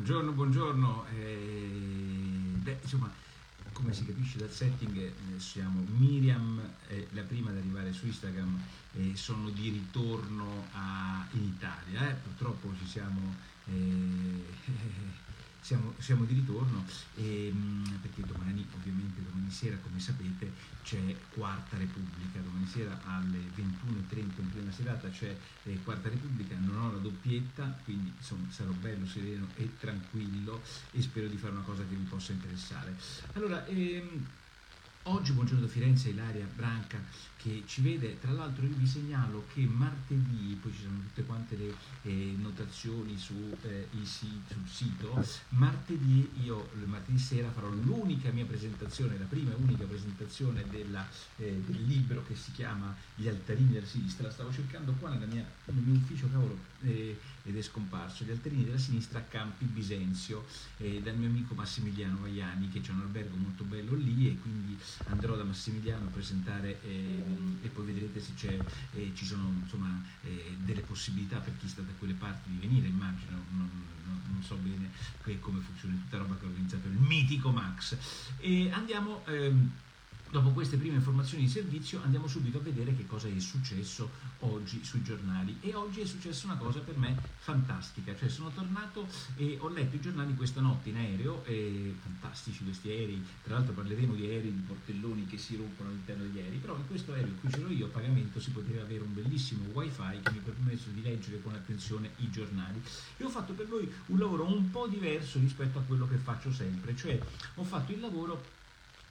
buongiorno, buongiorno. Eh, beh, insomma, come si capisce dal setting, eh, siamo Miriam, eh, la prima ad arrivare su Instagram, eh, sono di ritorno a, in Italia. Eh. Purtroppo ci siamo siamo, siamo di ritorno e, mm, perché domani, ovviamente domani sera, come sapete, c'è Quarta Repubblica, domani sera alle 21.30 in prima serata c'è eh, Quarta Repubblica, non ho la doppietta, quindi insomma sarò bello, sereno e tranquillo e spero di fare una cosa che vi possa interessare. Allora, ehm, Oggi buongiorno da Firenze, Ilaria Branca che ci vede, tra l'altro io vi segnalo che martedì, poi ci sono tutte quante le eh, notazioni su, eh, sul sito, martedì io martedì sera farò l'unica mia presentazione, la prima e unica presentazione della, eh, del libro che si chiama Gli altarini della sinistra, la stavo cercando qua mia, nel mio ufficio, cavolo, eh, ed è scomparso, Gli altarini della sinistra a Campi Bisenzio, eh, dal mio amico Massimiliano Vaiani che c'è un albergo molto bello lì e quindi andrò da Massimiliano a presentare eh, e poi vedrete se eh, ci sono insomma, eh, delle possibilità per chi sta da quelle parti di venire, immagino, non, non, non so bene come funziona tutta roba che ho organizzato il mitico Max. E andiamo... Ehm, Dopo queste prime informazioni di servizio andiamo subito a vedere che cosa è successo oggi sui giornali. E oggi è successa una cosa per me fantastica, cioè sono tornato e ho letto i giornali questa notte in aereo, e fantastici questi aerei, tra l'altro parleremo di aerei di portelloni che si rompono all'interno degli aerei, però in questo aereo in cui ce l'ho io a pagamento si poteva avere un bellissimo wifi che mi ha permesso di leggere con attenzione i giornali. E ho fatto per voi un lavoro un po' diverso rispetto a quello che faccio sempre, cioè ho fatto il lavoro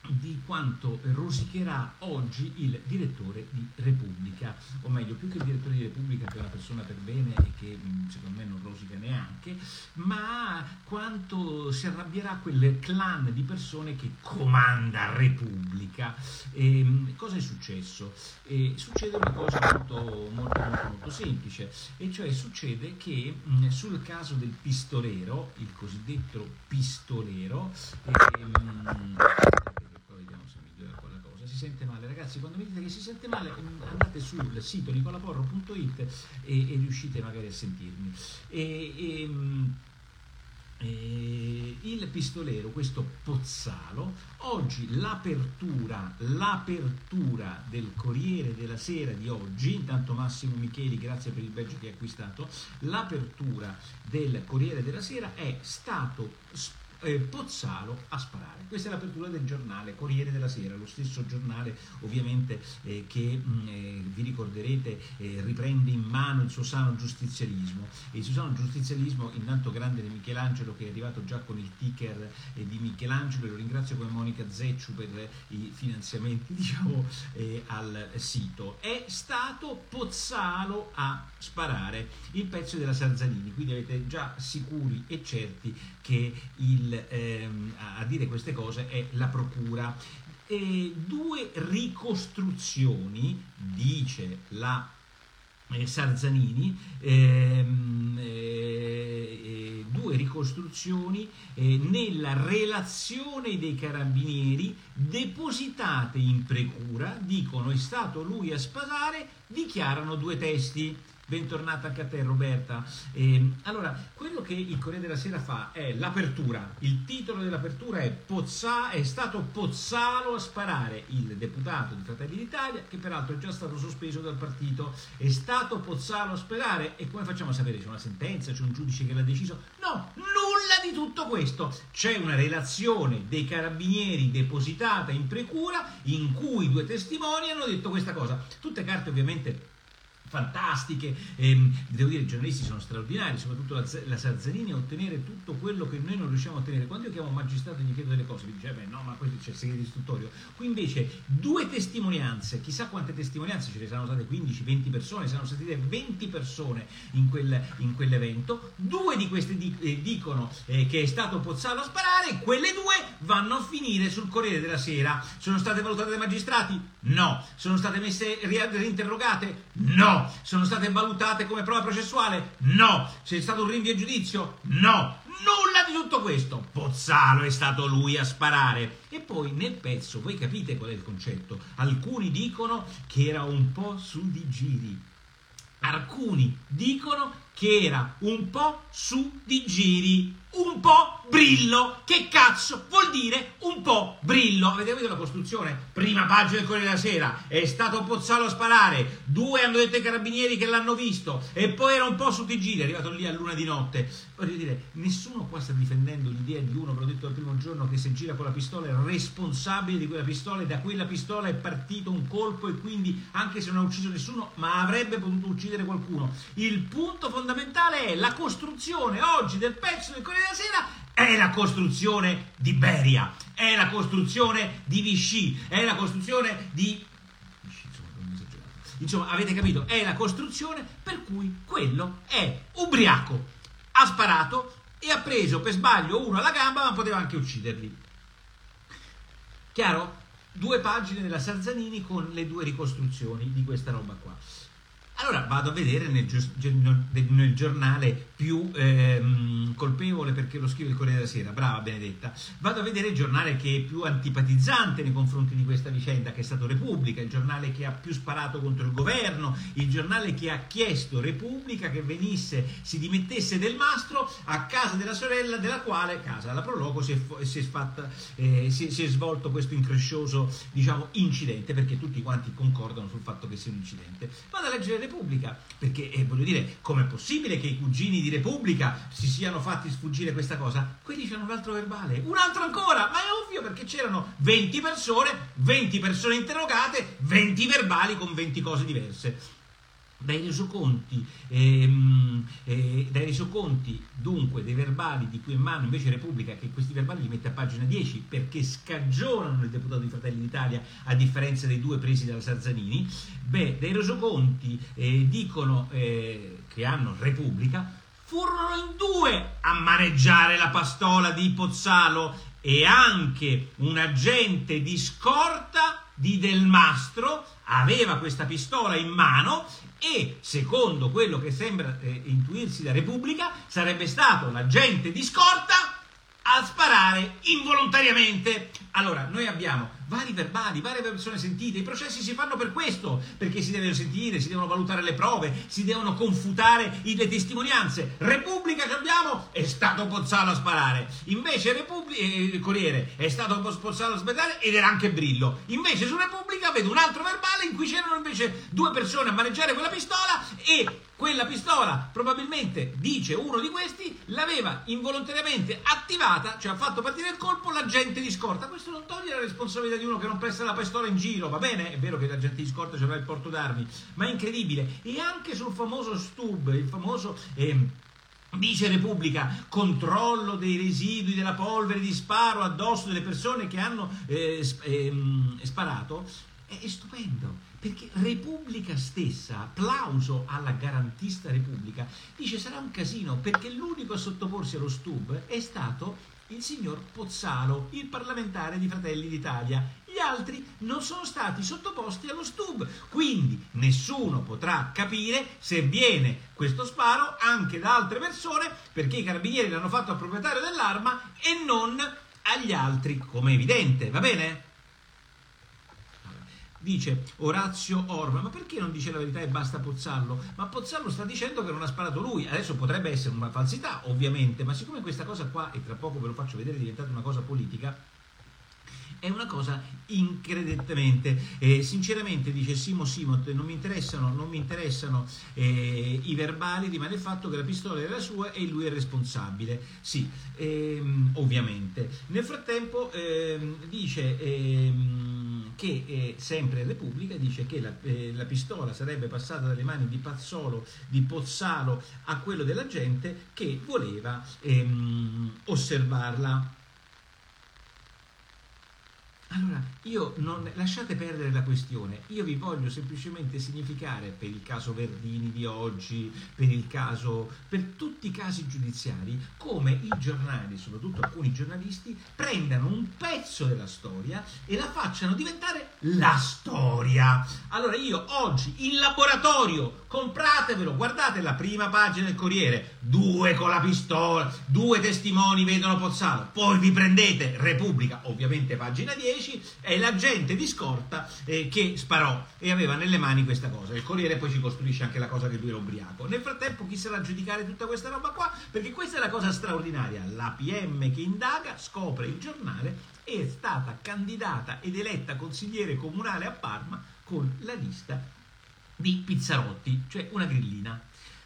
di quanto rosicherà oggi il direttore di Repubblica, o meglio, più che il direttore di Repubblica che è una persona per bene e che mm, secondo me non rosica neanche, ma quanto si arrabbierà quel clan di persone che comanda Repubblica. E, mm, cosa è successo? E succede una cosa molto, molto, molto, molto semplice, e cioè succede che mh, mm, sul caso del pistolero, il cosiddetto pistolero, e, mh, sente male, ragazzi, quando mi dite che si sente male, mm, andate sul sito nicolaporro.it e, e riuscite magari a sentirmi. E, e, mm, e, il pistolero, questo Pozzalo, oggi l'apertura, l'apertura del Corriere della Sera di oggi, intanto Massimo Micheli, grazie per il badge che hai acquistato, l'apertura del Corriere della Sera è stato spostato eh, Pozzalo a sparare. Questa è l'apertura del giornale Corriere della Sera, lo stesso giornale ovviamente eh, che mh, mm, eh, vi ricorderete eh, riprende in mano il suo sano giustizialismo. E il suo sano giustizialismo, intanto grande di Michelangelo che è arrivato già con il ticker eh, di Michelangelo, lo ringrazio come Monica Zecciu per i finanziamenti diciamo, eh, al sito, è stato Pozzalo a sparare il pezzo della Sarzanini, quindi avete già sicuri e certi che il ehm, a dire queste cose è la procura. E due ricostruzioni, dice la eh, Sarzanini, ehm, eh, due ricostruzioni eh, nella relazione dei carabinieri depositate in precura, dicono è stato lui a sparare, dichiarano due testi. Bentornata anche a te Roberta. Eh, allora, quello che il Corriere della Sera fa è l'apertura. Il titolo dell'apertura è Pozza, è stato Pozzalo a sparare, il deputato di Fratelli d'Italia, che peraltro è già stato sospeso dal partito. È stato Pozzalo a sparare e come facciamo a sapere? C'è una sentenza, c'è un giudice che l'ha deciso? No, nulla di tutto questo. C'è una relazione dei carabinieri depositata in precura in cui due testimoni hanno detto questa cosa. Tutte carte ovviamente fantastiche, ehm, devo dire i giornalisti sono straordinari, soprattutto la, la Sarzanini a ottenere tutto quello che noi non riusciamo a ottenere. Quando io chiamo un magistrato e gli chiedo delle cose, mi dice, eh beh no, ma questo c'è il segreto istruttorio. Qui invece due testimonianze, chissà quante testimonianze, ce ne saranno state 15, 20 persone, saranno state 20 persone in, quel, in quell'evento, due di queste di, eh, dicono eh, che è stato Pozzalo a sparare, quelle due vanno a finire sul Corriere della Sera. Sono state valutate dai magistrati? No. Sono state messe reinterrogate? No. Sono state valutate come prova processuale? No. C'è stato un rinvio a giudizio? No. Nulla di tutto questo. Pozzalo è stato lui a sparare. E poi nel pezzo, voi capite qual è il concetto? Alcuni dicono che era un po' su di giri. Alcuni dicono che era un po' su di giri, un po' brillo. Che cazzo vuol dire un po' brillo? Avete capito la costruzione? Prima pagina del Corriere della Sera, è stato Pozzalo a sparare, due hanno detto ai carabinieri che l'hanno visto e poi era un po' su giri, è arrivato lì a luna di notte. Voglio dire, nessuno qua sta difendendo l'idea di uno, ve l'ho detto dal primo giorno, che se gira con la pistola è responsabile di quella pistola e da quella pistola è partito un colpo e quindi anche se non ha ucciso nessuno, ma avrebbe potuto uccidere qualcuno. Il punto fondamentale è la costruzione oggi del pezzo del Corriere della Sera è la costruzione di Beria, è la costruzione di Vichy, è la costruzione di Insomma, avete capito? È la costruzione per cui quello è ubriaco ha sparato e ha preso per sbaglio uno alla gamba, ma poteva anche ucciderli. Chiaro? Due pagine della Sarzanini con le due ricostruzioni di questa roba qua. Allora vado a vedere nel, nel giornale più ehm, colpevole perché lo scrive il Corriere della Sera, brava Benedetta, vado a vedere il giornale che è più antipatizzante nei confronti di questa vicenda, che è stato Repubblica, il giornale che ha più sparato contro il governo, il giornale che ha chiesto Repubblica che venisse, si dimettesse del mastro a casa della sorella della quale, casa alla Proloco, si è, si è, fatta, eh, si, si è svolto questo increscioso diciamo, incidente, perché tutti quanti concordano sul fatto che sia un incidente. Vado a leggere Repubblica, perché eh, voglio dire, com'è possibile che i cugini di Repubblica si siano fatti sfuggire questa cosa? Quelli c'hanno un altro verbale, un altro ancora, ma è ovvio perché c'erano 20 persone, 20 persone interrogate, 20 verbali con 20 cose diverse dai resoconti, ehm, eh, dai resoconti dunque dei verbali di cui è in mano invece Repubblica che questi verbali li mette a pagina 10 perché scagionano il deputato di Fratelli d'Italia a differenza dei due presi dalla Sarzanini beh, dai resoconti eh, dicono eh, che hanno Repubblica furono in due a maneggiare la pastola di Pozzalo e anche un agente di scorta di Del Mastro aveva questa pistola in mano e, secondo quello che sembra eh, intuirsi da Repubblica, sarebbe stato l'agente di scorta a sparare involontariamente. Allora, noi abbiamo vari verbali, varie persone sentite, i processi si fanno per questo, perché si devono sentire, si devono valutare le prove, si devono confutare le testimonianze. Repubblica che abbiamo è stato Pozzalo a sparare, invece Repubblica, eh, Corriere è stato Pozzalo a sparare ed era anche Brillo. Invece su Repubblica vedo un altro verbale in cui c'erano invece due persone a maneggiare quella pistola e quella pistola probabilmente, dice uno di questi, l'aveva involontariamente attivata, cioè ha fatto partire il colpo l'agente di scorta. Questo non toglie la responsabilità di uno che non presta la pistola in giro, va bene? È vero che l'agente di scorta c'era il porto d'armi, ma è incredibile. E anche sul famoso Stub, il famoso... Eh, Dice Repubblica, controllo dei residui della polvere di sparo addosso delle persone che hanno eh, eh, sparato, è stupendo perché Repubblica stessa, applauso alla garantista Repubblica, dice sarà un casino perché l'unico a sottoporsi allo stub è stato il signor Pozzalo, il parlamentare di Fratelli d'Italia. Gli altri non sono stati sottoposti allo stub, quindi nessuno potrà capire se viene questo sparo anche da altre persone perché i carabinieri l'hanno fatto al proprietario dell'arma e non agli altri, come evidente, va bene? Dice Orazio Orma, ma perché non dice la verità e basta Pozzallo? Ma Pozzallo sta dicendo che non ha sparato lui, adesso potrebbe essere una falsità ovviamente, ma siccome questa cosa qua, e tra poco ve lo faccio vedere, è diventata una cosa politica, è una cosa incredibilmente. Eh, sinceramente, dice Simo Simot, non mi interessano, non mi interessano eh, i verbali, rimane il fatto che la pistola era sua e lui è responsabile. Sì, ehm, ovviamente. Nel frattempo ehm, dice ehm, che eh, sempre Repubblica dice che la, eh, la, pistola sarebbe passata dalle mani di Pazzolo, di Pozzalo a quello della gente che voleva ehm, osservarla. Allora, io non lasciate perdere la questione, io vi voglio semplicemente significare per il caso Verdini di oggi, per il caso, per tutti i casi giudiziari, come i giornali, soprattutto alcuni giornalisti, prendano un pezzo della storia e la facciano diventare la storia. Allora io oggi in laboratorio, compratevelo, guardate la prima pagina del Corriere, due con la pistola, due testimoni vedono Pozzalo, poi vi prendete Repubblica, ovviamente pagina 10, 10 è l'agente di scorta eh, che sparò e aveva nelle mani questa cosa. Il Corriere poi ci costruisce anche la cosa che lui era ubriaco. Nel frattempo chi sarà a giudicare tutta questa roba qua? Perché questa è la cosa straordinaria. La PM che indaga scopre il giornale è stata candidata ed eletta consigliere comunale a Parma con la lista di Pizzarotti, cioè una grillina.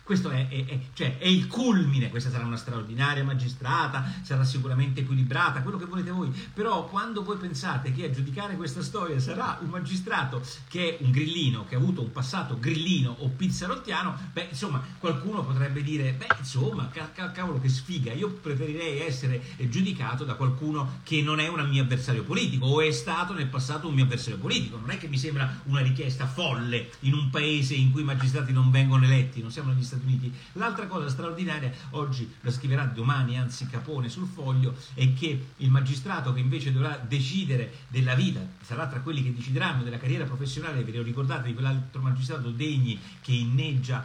Questo è, è, è, cioè, è, il culmine, questa sarà una straordinaria magistrata, sarà sicuramente equilibrata, quello che volete voi, però quando voi pensate che a giudicare questa storia sarà un magistrato che è un grillino, che ha avuto un passato grillino o pizzarottiano, beh insomma qualcuno potrebbe dire, beh insomma cavolo che sfiga, io preferirei essere giudicato da qualcuno che non è un mio avversario politico o è stato nel passato un mio avversario politico, non è che mi sembra una richiesta folle in un paese in cui i magistrati non vengono eletti, non siamo negli Stati Stati Uniti. L'altra cosa straordinaria, oggi la scriverà domani, anzi Capone sul foglio, è che il magistrato che invece dovrà decidere della vita, sarà tra quelli che decideranno della carriera professionale, ve lo ricordate di quell'altro magistrato Degni che inneggia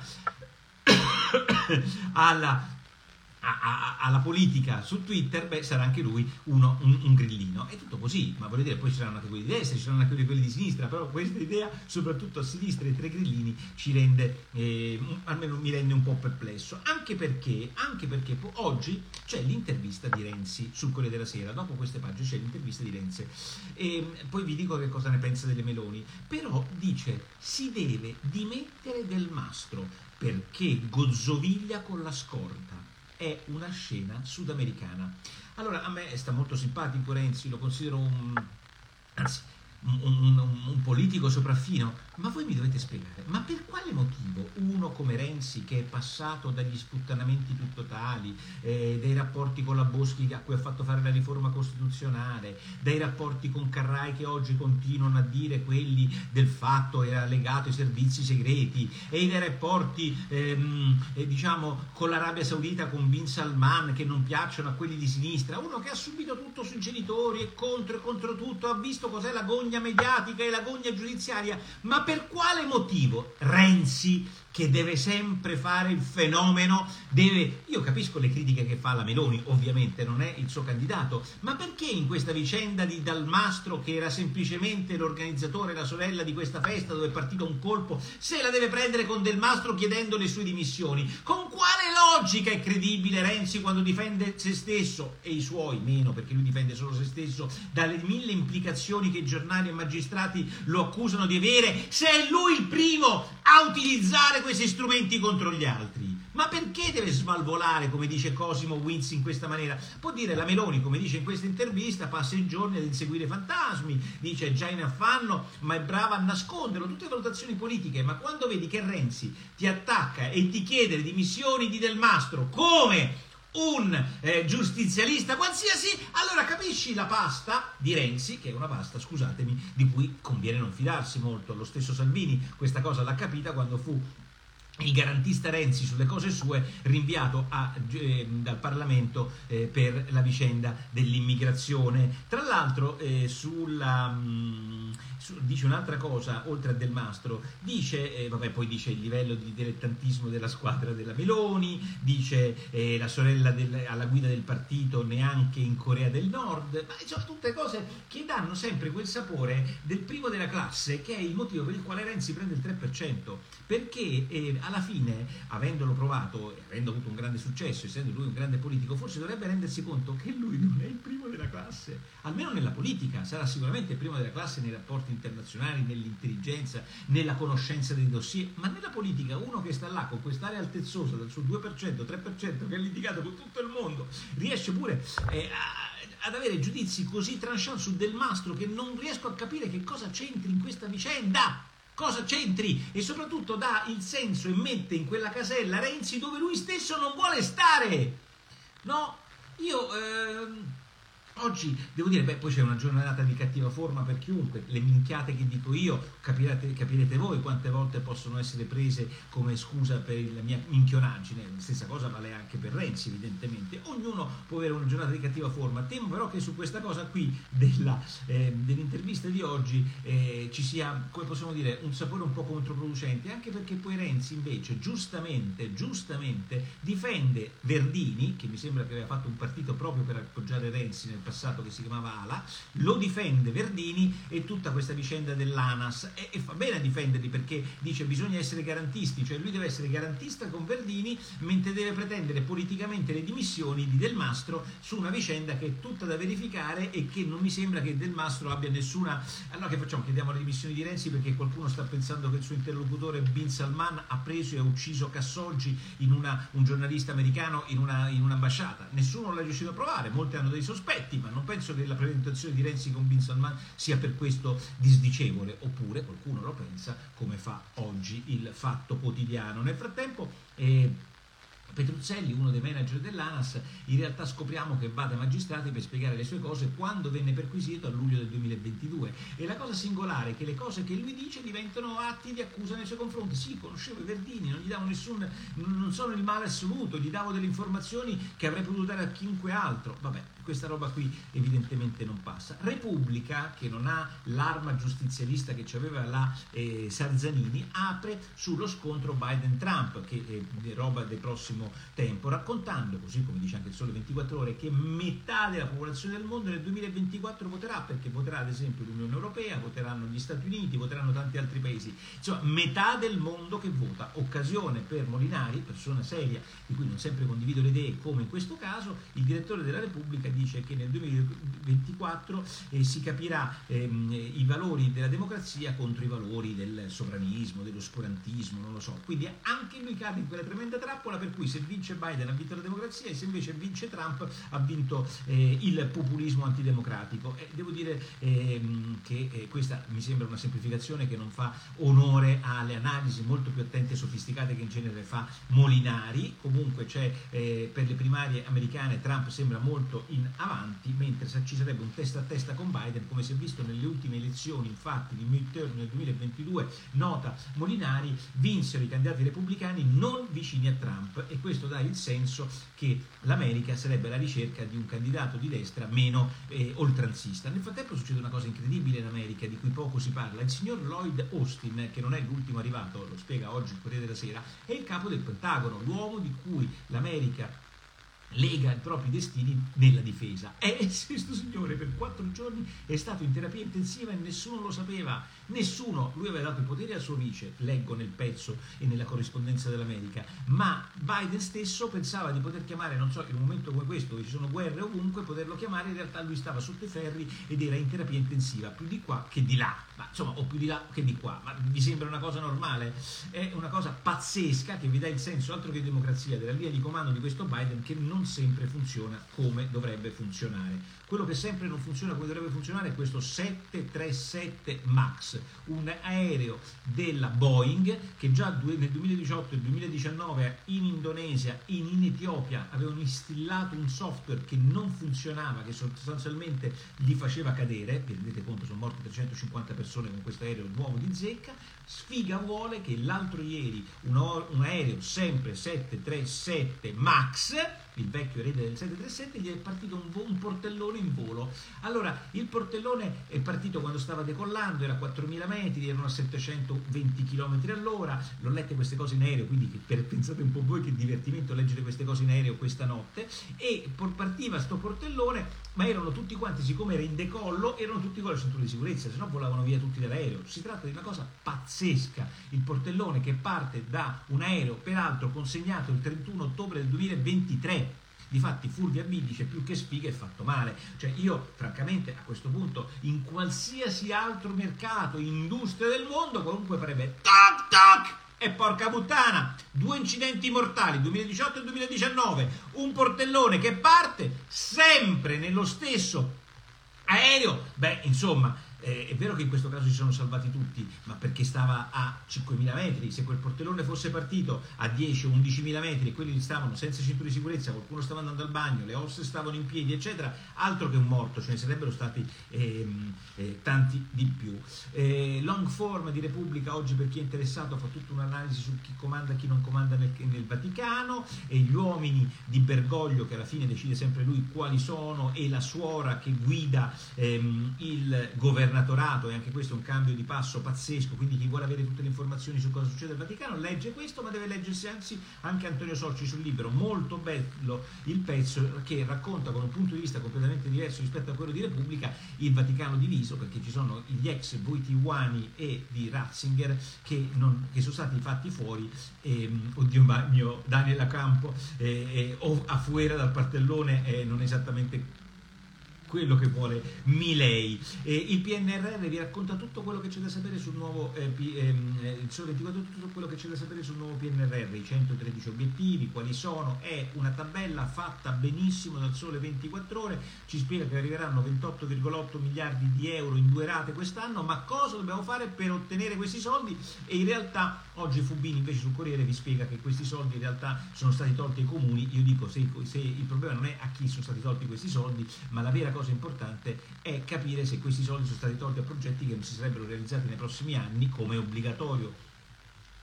alla a, a, alla politica su Twitter, beh, sarà anche lui uno, un, un, grillino. È tutto così, ma voglio dire, poi ci saranno anche quelli di destra, ci saranno anche quelli di sinistra, però questa idea, soprattutto a sinistra, i tre grillini, ci rende, eh, almeno mi rende un po' perplesso. Anche perché, anche perché oggi c'è l'intervista di Renzi sul Corriere della Sera, dopo queste pagine c'è l'intervista di Renzi. E poi vi dico che cosa ne pensa delle Meloni. Però dice, si deve dimettere del mastro perché gozzoviglia con la scorta è una scena sudamericana. Allora, a me sta molto simpatico Renzi, lo considero un... anzi, un, un, un, politico sopraffino, ma voi mi dovete spiegare, ma per quale motivo uno come Renzi che è passato dagli sputtanamenti più totali, eh, dai rapporti con la Boschi a cui ha fatto fare la riforma costituzionale, dai rapporti con Carrai che oggi continuano a dire quelli del fatto era legato ai servizi segreti, e dai rapporti ehm, eh, diciamo con l'Arabia Saudita, con Bin Salman che non piacciono a quelli di sinistra, uno che ha subito tutto sui genitori e contro e contro tutto, ha visto cos'è la gogna mediatica e la gogna giudiziaria, ma per quale motivo Renzi che deve sempre fare il fenomeno, deve... Io capisco le critiche che fa la Meloni, ovviamente non è il suo candidato, ma perché in questa vicenda di Dalmastro, che era semplicemente l'organizzatore, la sorella di questa festa dove è partito un colpo, se la deve prendere con Del Mastro chiedendo le sue dimissioni? Con quale logica è credibile Renzi quando difende se stesso e i suoi, meno perché lui difende solo se stesso, dalle mille implicazioni che giornali e magistrati lo accusano di avere, se è lui il primo a utilizzare questi strumenti contro gli altri. Ma perché deve svalvolare, come dice Cosimo Wins in questa maniera? Può dire la Meloni, come dice in questa intervista, passa i giorni ad inseguire fantasmi, dice già in affanno, ma è brava a nasconderlo, tutte valutazioni politiche, ma quando vedi che Renzi ti attacca e ti chiede le dimissioni di Del Mastro come un eh, giustizialista qualsiasi, allora capisci la pasta di Renzi, che è una pasta, scusatemi, di cui conviene non fidarsi molto. Lo stesso Salvini questa cosa l'ha capita quando fu il garantista Renzi sulle cose sue rinviato a, eh, dal Parlamento eh, per la vicenda dell'immigrazione. Tra l'altro eh, sulla, mh, mm, dice un'altra cosa, oltre a Del Mastro, dice, eh, vabbè poi dice il livello di dilettantismo della squadra della Meloni, dice eh, la sorella del, alla guida del partito neanche in Corea del Nord, ma insomma tutte cose che danno sempre quel sapore del primo della classe che è il motivo per il quale Renzi prende il 3%, perché eh, alla fine, avendolo provato e avendo avuto un grande successo, essendo lui un grande politico, forse dovrebbe rendersi conto che lui non è il primo della classe, almeno nella politica, sarà sicuramente il primo della classe nei rapporti internazionali, nell'intelligenza, nella conoscenza dei dossier, ma nella politica uno che sta là con quest'area altezzosa del suo 2%, 3% che è litigato con tutto il mondo, riesce pure eh, a, ad avere giudizi così tranchant su Del Mastro che non riesco a capire che cosa c'entri in questa vicenda. Cosa c'entri? E soprattutto dà il senso e mette in quella casella Renzi dove lui stesso non vuole stare. No, io ehm, Oggi devo dire, beh, poi c'è una giornata di cattiva forma per chiunque, le minchiate che dico io capirete, capirete voi quante volte possono essere prese come scusa per la mia minchionaggine, la stessa cosa vale anche per Renzi evidentemente, ognuno può avere una giornata di cattiva forma, temo però che su questa cosa qui della, eh, dell'intervista di oggi eh, ci sia, come possiamo dire, un sapore un po' controproducente, anche perché poi Renzi invece giustamente, giustamente difende Verdini, che mi sembra che aveva fatto un partito proprio per appoggiare Renzi nel passato che si chiamava ALA, lo difende Verdini e tutta questa vicenda dell'ANAS e, e fa bene a difenderli perché dice bisogna essere garantisti, cioè lui deve essere garantista con Verdini mentre deve pretendere politicamente le dimissioni di Del Mastro su una vicenda che è tutta da verificare e che non mi sembra che Del Mastro abbia nessuna... Allora che facciamo? Chiediamo le dimissioni di Renzi perché qualcuno sta pensando che il suo interlocutore Bin Salman ha preso e ha ucciso Cassoggi in una, un giornalista americano in, una, in un'ambasciata. Nessuno l'ha riuscito a provare, molti hanno dei sospetti, ma non penso che la presentazione di Renzi con Bin Salman sia per questo disdicevole, oppure qualcuno lo pensa come fa oggi il fatto quotidiano. Nel frattempo... Eh, Petruzzelli, uno dei manager dell'ANAS, in realtà scopriamo che va dai magistrati per spiegare le sue cose quando venne perquisito a luglio del 2022. E la cosa singolare è che le cose che lui dice diventano atti di accusa nei suoi confronti. Sì, conoscevo i Verdini, non gli davo nessun, non sono il male assoluto, gli davo delle informazioni che avrei potuto dare a chiunque altro. Vabbè, questa roba qui evidentemente non passa. Repubblica, che non ha l'arma giustizialista che aveva la eh, Sarzanini, apre sullo scontro Biden-Trump, che è roba del prossimo tempo, raccontando, così come dice anche il Sole 24 Ore, che metà della popolazione del mondo nel 2024 voterà, perché voterà ad esempio l'Unione Europea, voteranno gli Stati Uniti, voteranno tanti altri paesi. Insomma, metà del mondo che vota. Occasione per Molinari, persona seria, di cui non sempre condivido le idee, come in questo caso, il direttore della Repubblica dice che nel 2024 eh, si capirà ehm, i valori della democrazia contro i valori del sovranismo, dell'oscurantismo, non lo so. Quindi anche lui cade in quella tremenda trappola per cui se vince Biden ha vinto la democrazia e se invece vince Trump ha vinto eh, il populismo antidemocratico. E devo dire ehm, che eh, questa mi sembra una semplificazione che non fa onore alle analisi molto più attente e sofisticate che in genere fa Molinari. Comunque c'è eh, per le primarie americane Trump sembra molto in avanti, mentre ci sarebbe un testa a testa con Biden, come si è visto nelle ultime elezioni, infatti di midterm nel 2022, nota Molinari, vinsero i candidati repubblicani non vicini a Trump e questo dà il senso che l'America sarebbe alla ricerca di un candidato di destra meno eh, oltranzista. Nel frattempo succede una cosa incredibile in America di cui poco si parla. Il signor Lloyd Austin, che non è l'ultimo arrivato, lo spiega oggi il Corriere della Sera, è il capo del Pentagono, l'uomo di cui l'America lega i propri destini nella difesa. E questo signore per quattro giorni è stato in terapia intensiva e nessuno lo sapeva, nessuno, lui aveva dato il potere al suo vice, leggo nel pezzo e nella corrispondenza dell'America, ma Biden stesso pensava di poter chiamare, non so, in un momento come questo, dove ci sono guerre ovunque, poterlo chiamare, in realtà lui stava sotto i ferri ed era in terapia intensiva, più di qua che di là, ma insomma, o più di là che di qua, ma vi sembra una cosa normale? È una cosa pazzesca che vi dà il senso, altro che democrazia, della linea di comando di questo Biden che non non sempre funziona come dovrebbe funzionare. Quello che sempre non funziona come dovrebbe funzionare è questo 737 MAX, un aereo della Boeing che già nel 2018 e 2019 in Indonesia e in Etiopia avevano instillato un software che non funzionava, che sostanzialmente li faceva cadere, vi rendete conto sono morte 350 persone con questo aereo nuovo di zecca, sfiga vuole che l'altro ieri un, aereo sempre 737 MAX il vecchio erede del 737, gli è partito un, un, portellone in volo. Allora, il portellone è partito quando stava decollando, era a 4.000 metri, erano a 720 km all'ora, l'ho lette queste cose in aereo, quindi per, pensate un po' voi che divertimento leggere queste cose in aereo questa notte, e partiva sto portellone, ma erano tutti quanti, siccome era in decollo, erano tutti con la cintura di sicurezza, se no volavano via tutti dall'aereo. Si tratta di una cosa pazzesca, il portellone che parte da un aereo, peraltro consegnato il 31 ottobre del 2023, Difatti Fulvia B dice più che sfiga è fatto male. Cioè io francamente a questo punto in qualsiasi altro mercato, industria del mondo, qualunque farebbe toc toc e porca puttana, due incidenti mortali 2018 e 2019, un portellone che parte sempre nello stesso aereo, beh insomma eh, è vero che in questo caso si sono salvati tutti, ma perché stava a 5.000 metri, se quel portellone fosse partito a 10 o 11.000 metri e quelli stavano senza cintura di sicurezza, qualcuno stava andando al bagno, le ossa stavano in piedi, eccetera, altro che un morto, ce ne sarebbero stati ehm, eh, tanti di più. Eh, long form di Repubblica oggi per chi è interessato fa tutta un'analisi su chi comanda e chi non comanda nel, nel Vaticano e gli uomini di Bergoglio che alla fine decide sempre lui quali sono e la suora che guida ehm, il governo governatorato e anche questo è un cambio di passo pazzesco, quindi chi vuole avere tutte le informazioni su cosa succede al Vaticano legge questo, ma deve leggersi anzi anche Antonio Sorci sul libro, molto bello il pezzo che racconta con un punto di vista completamente diverso rispetto a quello di Repubblica il Vaticano diviso, perché ci sono gli ex Voitiwani e di Ratzinger che, non, che sono stati fatti fuori, ehm, oddio mio, Daniela Campo, eh, eh, o a fuera dal partellone eh, non esattamente quello che vuole Milei. Eh, il PNRR vi racconta tutto quello che c'è da sapere sul nuovo eh, P, ehm, eh, il Sole 24 tutto quello che c'è da sapere sul nuovo PNRR, i 113 obiettivi, quali sono, è una tabella fatta benissimo dal Sole 24 ore, ci spiega che arriveranno 28,8 miliardi di euro in due rate quest'anno, ma cosa dobbiamo fare per ottenere questi soldi? E in realtà oggi Fubini invece sul Corriere vi spiega che questi soldi in realtà sono stati tolti ai comuni, io dico se, se il problema non è a chi sono stati tolti questi soldi, ma la vera cosa cosa importante è capire se questi soldi sono stati tolti a progetti che non si sarebbero realizzati nei prossimi anni, come obbligatorio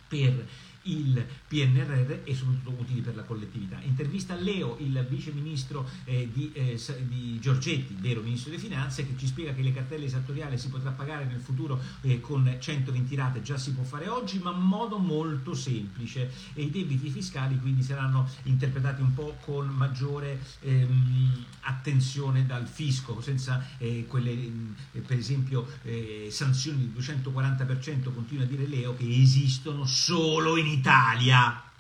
per il PNRR e soprattutto utili per la collettività. Intervista a Leo, il vice ministro eh, di, eh, di, Giorgetti, vero ministro delle finanze, che ci spiega che le cartelle esattoriali si potrà pagare nel futuro eh, con 120 rate, già si può fare oggi, ma in modo molto semplice e i debiti fiscali quindi saranno interpretati un po' con maggiore ehm, attenzione dal fisco, senza eh, quelle eh, per esempio eh, sanzioni del 240%, continua a dire Leo, che esistono solo in Italia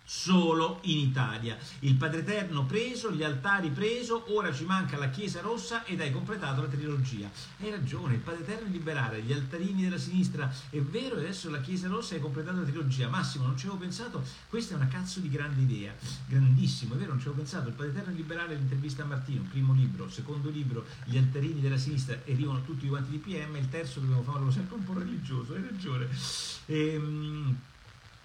solo in Italia. Il Padre Eterno preso, gli altari preso, ora ci manca la Chiesa Rossa ed hai completato la trilogia. Hai ragione, il Padre Eterno liberare, gli altarini della sinistra, è vero, adesso la Chiesa Rossa hai completato la trilogia. Massimo, non ci avevo pensato, questa è una cazzo di grande idea, grandissimo, è vero, non ci avevo pensato. Il Padre Eterno liberare l'intervista a Martino, primo libro, secondo libro, gli altarini della sinistra arrivano tutti quanti di PM, il terzo dobbiamo farlo sempre un po' religioso, hai ragione. Ehm,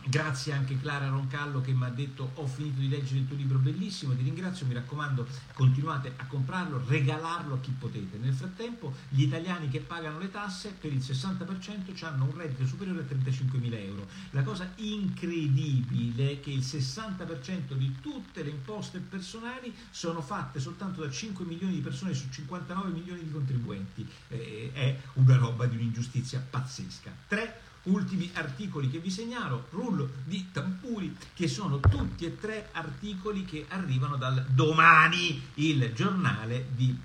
Grazie anche Clara Roncallo che mi ha detto ho finito di leggere il tuo libro bellissimo, ti ringrazio, mi raccomando continuate a comprarlo, regalarlo a chi potete. Nel frattempo gli italiani che pagano le tasse per il 60% hanno un reddito superiore a 35 mila euro. La cosa incredibile è che il 60% di tutte le imposte personali sono fatte soltanto da 5 milioni di persone su 59 milioni di contribuenti. Eh, è una roba di un'ingiustizia pazzesca. 3 ultimi articoli che vi segnalo, rullo di Tampuri, che sono tutti e tre articoli che arrivano dal domani, il giornale di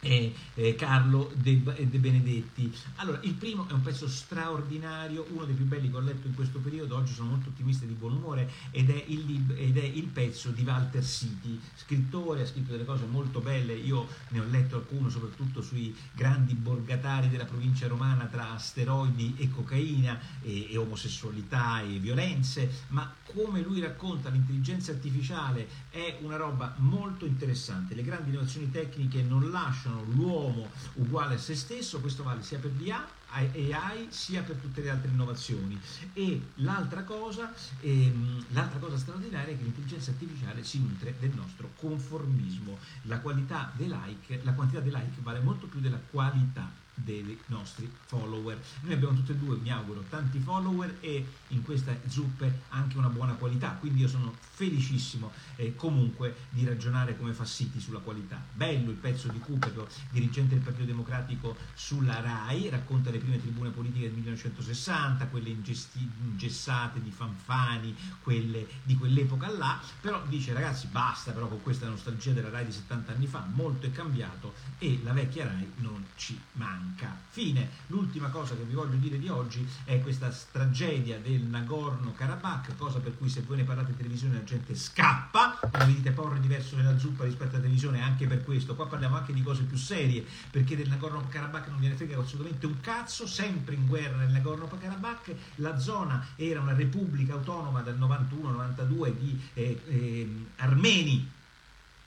e eh, Carlo De, De, Benedetti. Allora, il primo è un pezzo straordinario, uno dei più belli che ho letto in questo periodo, oggi sono molto ottimista e di buon umore, ed è, il, ed è il pezzo di Walter City, scrittore, ha scritto delle cose molto belle, io ne ho letto alcuno soprattutto sui grandi borgatari della provincia romana tra asteroidi e cocaina e, e omosessualità e violenze, ma come lui racconta l'intelligenza artificiale è una roba molto interessante, le grandi innovazioni tecniche non lasciano lasciano l'uomo uguale a se stesso, questo vale sia per l'IA AI sia per tutte le altre innovazioni. E l'altra cosa, ehm, l'altra cosa straordinaria è che l'intelligenza artificiale si nutre del nostro conformismo. La qualità dei like la quantità dei like vale molto più della qualità dei nostri follower. Noi abbiamo tutte e due, mi auguro, tanti follower e in questa zuppe anche una buona qualità, quindi io sono felicissimo eh, comunque di ragionare come fa City sulla qualità. Bello il pezzo di Cupero, dirigente del Partito Democratico sulla RAI, racconta le prime tribune politiche del 1960, quelle ingesti- ingessate di Fanfani, quelle di quell'epoca là, però dice ragazzi basta però con questa nostalgia della RAI di 70 anni fa, molto è cambiato e la vecchia RAI non ci manca manca. Fine. L'ultima cosa che vi voglio dire di oggi è questa tragedia del Nagorno-Karabakh, cosa per cui se voi ne parlate in televisione la gente scappa, come dite porre diverso nella zuppa rispetto alla televisione anche per questo. Qua parliamo anche di cose più serie, perché del Nagorno-Karabakh non viene frega assolutamente un cazzo, sempre in guerra nel Nagorno-Karabakh, la zona era una repubblica autonoma dal 91-92 di eh, eh, armeni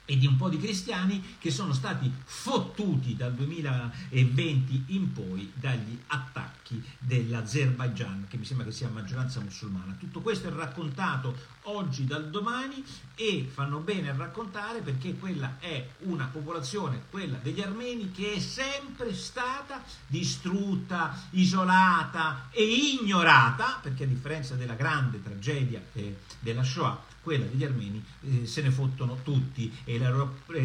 e di un po' di cristiani che sono stati fottuti dal 2020 in poi dagli attacchi dell'Azerbaigian, che mi sembra che sia maggioranza musulmana. Tutto questo è raccontato oggi dal domani e fanno bene a raccontare perché quella è una popolazione, quella degli armeni, che è sempre stata distrutta, isolata e ignorata, perché a differenza della grande tragedia eh, della Shoah, quella degli armeni eh, se ne fottono tutti e la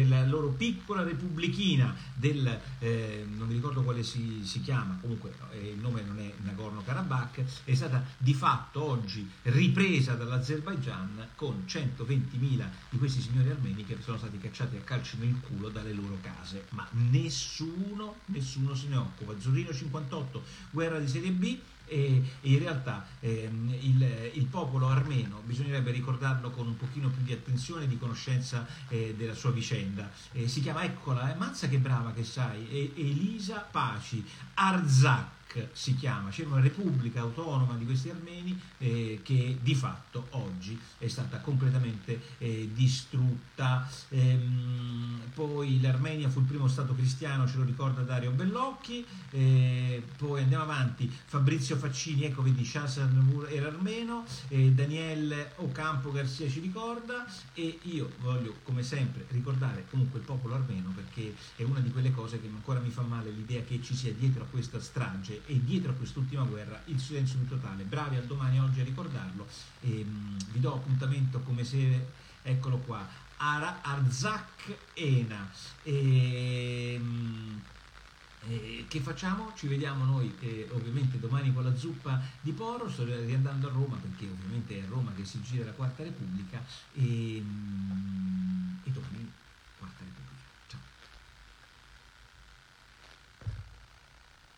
la loro piccola repubblichina del, eh, non mi ricordo quale si, si chiama, comunque eh, il nome non è Nagorno-Karabakh, è stata di fatto oggi ripresa dall'Azerbaigian con 120.000 di questi signori armeni che sono stati cacciati a calci nel culo dalle loro case, ma nessuno, nessuno se ne occupa. Zurino 58, guerra di serie B, e in realtà ehm, il, il, popolo armeno bisognerebbe ricordarlo con un pochino più di attenzione e di conoscenza eh, della sua vicenda. Eh, si chiama, eccola, eh, mazza che brava che sai, Elisa Paci, Arzak si chiama, c'era una repubblica autonoma di questi armeni eh, che di fatto oggi è stata completamente eh, distrutta. Ehm, poi l'Armenia fu il primo stato cristiano, ce lo ricorda Dario Bellocchi, eh, poi andiamo avanti, Fabrizio Faccini, ecco vedi, Shazan era armeno, Daniel Ocampo Garcia ci ricorda. E io voglio come sempre ricordare comunque il popolo armeno perché è una di quelle cose che ancora mi fa male l'idea che ci sia dietro a questa strage e dietro a quest'ultima guerra il silenzio più totale. Bravi al domani oggi a ricordarlo. E, um, vi do appuntamento come se, eccolo qua, Ara, Arzak Ena. E, um, eh, che facciamo? Ci vediamo noi eh, ovviamente domani con la zuppa di Poro, sto riandando a Roma perché ovviamente è a Roma che si gira la Quarta Repubblica e